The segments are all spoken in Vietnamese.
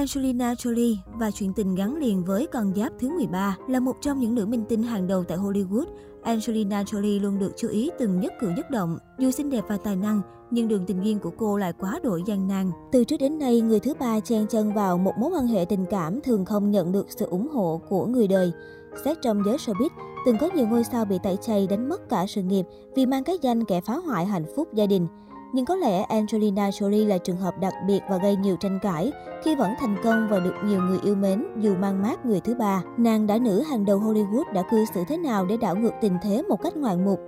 Angelina Jolie và chuyện tình gắn liền với con giáp thứ 13 là một trong những nữ minh tinh hàng đầu tại Hollywood. Angelina Jolie luôn được chú ý từng nhất cử nhất động. Dù xinh đẹp và tài năng, nhưng đường tình duyên của cô lại quá đổi gian nan. Từ trước đến nay, người thứ ba chen chân vào một mối quan hệ tình cảm thường không nhận được sự ủng hộ của người đời. Xét trong giới showbiz, từng có nhiều ngôi sao bị tẩy chay đánh mất cả sự nghiệp vì mang cái danh kẻ phá hoại hạnh phúc gia đình. Nhưng có lẽ Angelina Jolie là trường hợp đặc biệt và gây nhiều tranh cãi khi vẫn thành công và được nhiều người yêu mến dù mang mát người thứ ba. Nàng đã nữ hàng đầu Hollywood đã cư xử thế nào để đảo ngược tình thế một cách ngoạn mục.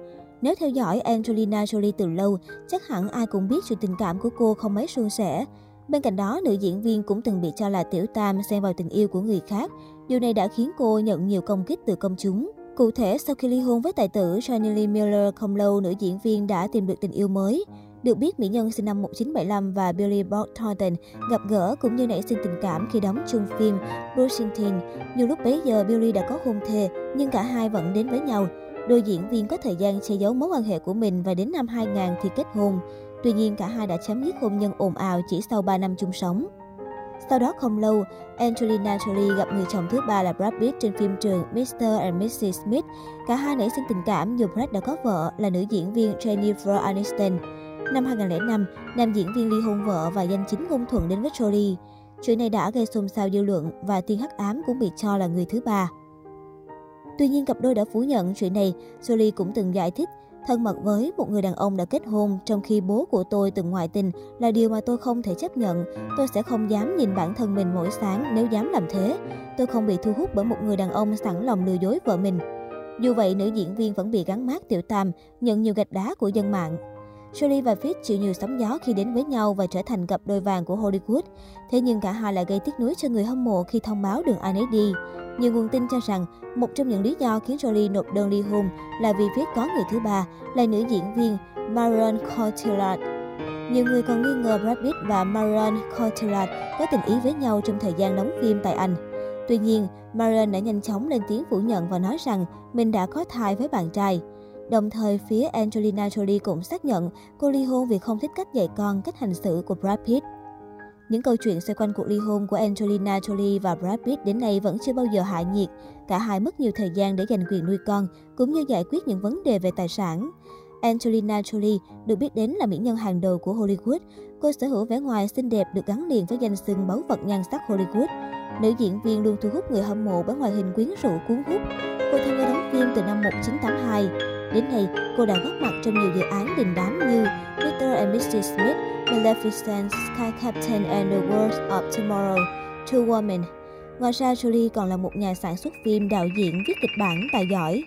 Nếu theo dõi Angelina Jolie từ lâu, chắc hẳn ai cũng biết sự tình cảm của cô không mấy suôn sẻ. Bên cạnh đó, nữ diễn viên cũng từng bị cho là tiểu tam xen vào tình yêu của người khác. Điều này đã khiến cô nhận nhiều công kích từ công chúng. Cụ thể, sau khi ly hôn với tài tử Johnny Lee Miller không lâu, nữ diễn viên đã tìm được tình yêu mới. Được biết, mỹ nhân sinh năm 1975 và Billy Bob Thornton gặp gỡ cũng như nảy sinh tình cảm khi đóng chung phim Brushington. Nhiều lúc bấy giờ Billy đã có hôn thề, nhưng cả hai vẫn đến với nhau. Đôi diễn viên có thời gian che giấu mối quan hệ của mình và đến năm 2000 thì kết hôn. Tuy nhiên, cả hai đã chấm dứt hôn nhân ồn ào chỉ sau 3 năm chung sống. Sau đó không lâu, Angelina Jolie gặp người chồng thứ ba là Brad Pitt trên phim trường Mr. and Mrs. Smith. Cả hai nảy sinh tình cảm dù Brad đã có vợ là nữ diễn viên Jennifer Aniston. Năm 2005, nam diễn viên ly hôn vợ và danh chính ngôn thuận đến với Jolie. Chuyện này đã gây xôn xao dư luận và tiên hắc ám cũng bị cho là người thứ ba. Tuy nhiên, cặp đôi đã phủ nhận chuyện này. Jolie cũng từng giải thích, thân mật với một người đàn ông đã kết hôn trong khi bố của tôi từng ngoại tình là điều mà tôi không thể chấp nhận. Tôi sẽ không dám nhìn bản thân mình mỗi sáng nếu dám làm thế. Tôi không bị thu hút bởi một người đàn ông sẵn lòng lừa dối vợ mình. Dù vậy, nữ diễn viên vẫn bị gắn mát tiểu tam, nhận nhiều gạch đá của dân mạng. Jolie và Fitz chịu nhiều sóng gió khi đến với nhau và trở thành cặp đôi vàng của Hollywood. Thế nhưng cả hai lại gây tiếc nuối cho người hâm mộ khi thông báo đường ai nấy đi. Nhiều nguồn tin cho rằng một trong những lý do khiến Jolie nộp đơn ly hôn là vì Fitz có người thứ ba là nữ diễn viên Marion Cotillard. Nhiều người còn nghi ngờ Brad Pitt và Marion Cotillard có tình ý với nhau trong thời gian đóng phim tại Anh. Tuy nhiên, Marion đã nhanh chóng lên tiếng phủ nhận và nói rằng mình đã có thai với bạn trai. Đồng thời, phía Angelina Jolie cũng xác nhận cô ly hôn vì không thích cách dạy con, cách hành xử của Brad Pitt. Những câu chuyện xoay quanh cuộc ly hôn của Angelina Jolie và Brad Pitt đến nay vẫn chưa bao giờ hạ nhiệt. Cả hai mất nhiều thời gian để giành quyền nuôi con, cũng như giải quyết những vấn đề về tài sản. Angelina Jolie được biết đến là mỹ nhân hàng đầu của Hollywood. Cô sở hữu vẻ ngoài xinh đẹp được gắn liền với danh xưng báu vật nhan sắc Hollywood. Nữ diễn viên luôn thu hút người hâm mộ bởi ngoại hình quyến rũ cuốn hút. Cô tham gia đóng phim từ năm 1982. Đến nay, cô đã góp mặt trong nhiều dự án đình đám như Mr. and Mrs. Smith, Maleficent, Sky Captain and the World of Tomorrow, Two Women. Ngoài ra, Jolie còn là một nhà sản xuất phim, đạo diễn, viết kịch bản tài giỏi.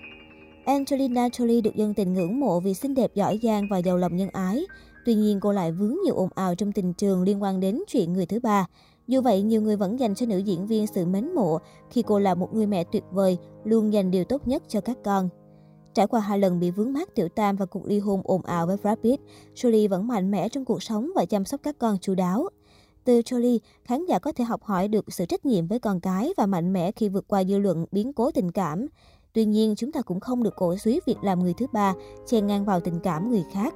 Angelina Jolie được dân tình ngưỡng mộ vì xinh đẹp giỏi giang và giàu lòng nhân ái. Tuy nhiên, cô lại vướng nhiều ồn ào trong tình trường liên quan đến chuyện người thứ ba. Dù vậy, nhiều người vẫn dành cho nữ diễn viên sự mến mộ khi cô là một người mẹ tuyệt vời, luôn dành điều tốt nhất cho các con. Trải qua hai lần bị vướng mắc tiểu tam và cuộc ly hôn ồn ào với Brad Pitt, Jolie vẫn mạnh mẽ trong cuộc sống và chăm sóc các con chu đáo. Từ Jolie, khán giả có thể học hỏi được sự trách nhiệm với con cái và mạnh mẽ khi vượt qua dư luận biến cố tình cảm. Tuy nhiên, chúng ta cũng không được cổ suý việc làm người thứ ba, chèn ngang vào tình cảm người khác.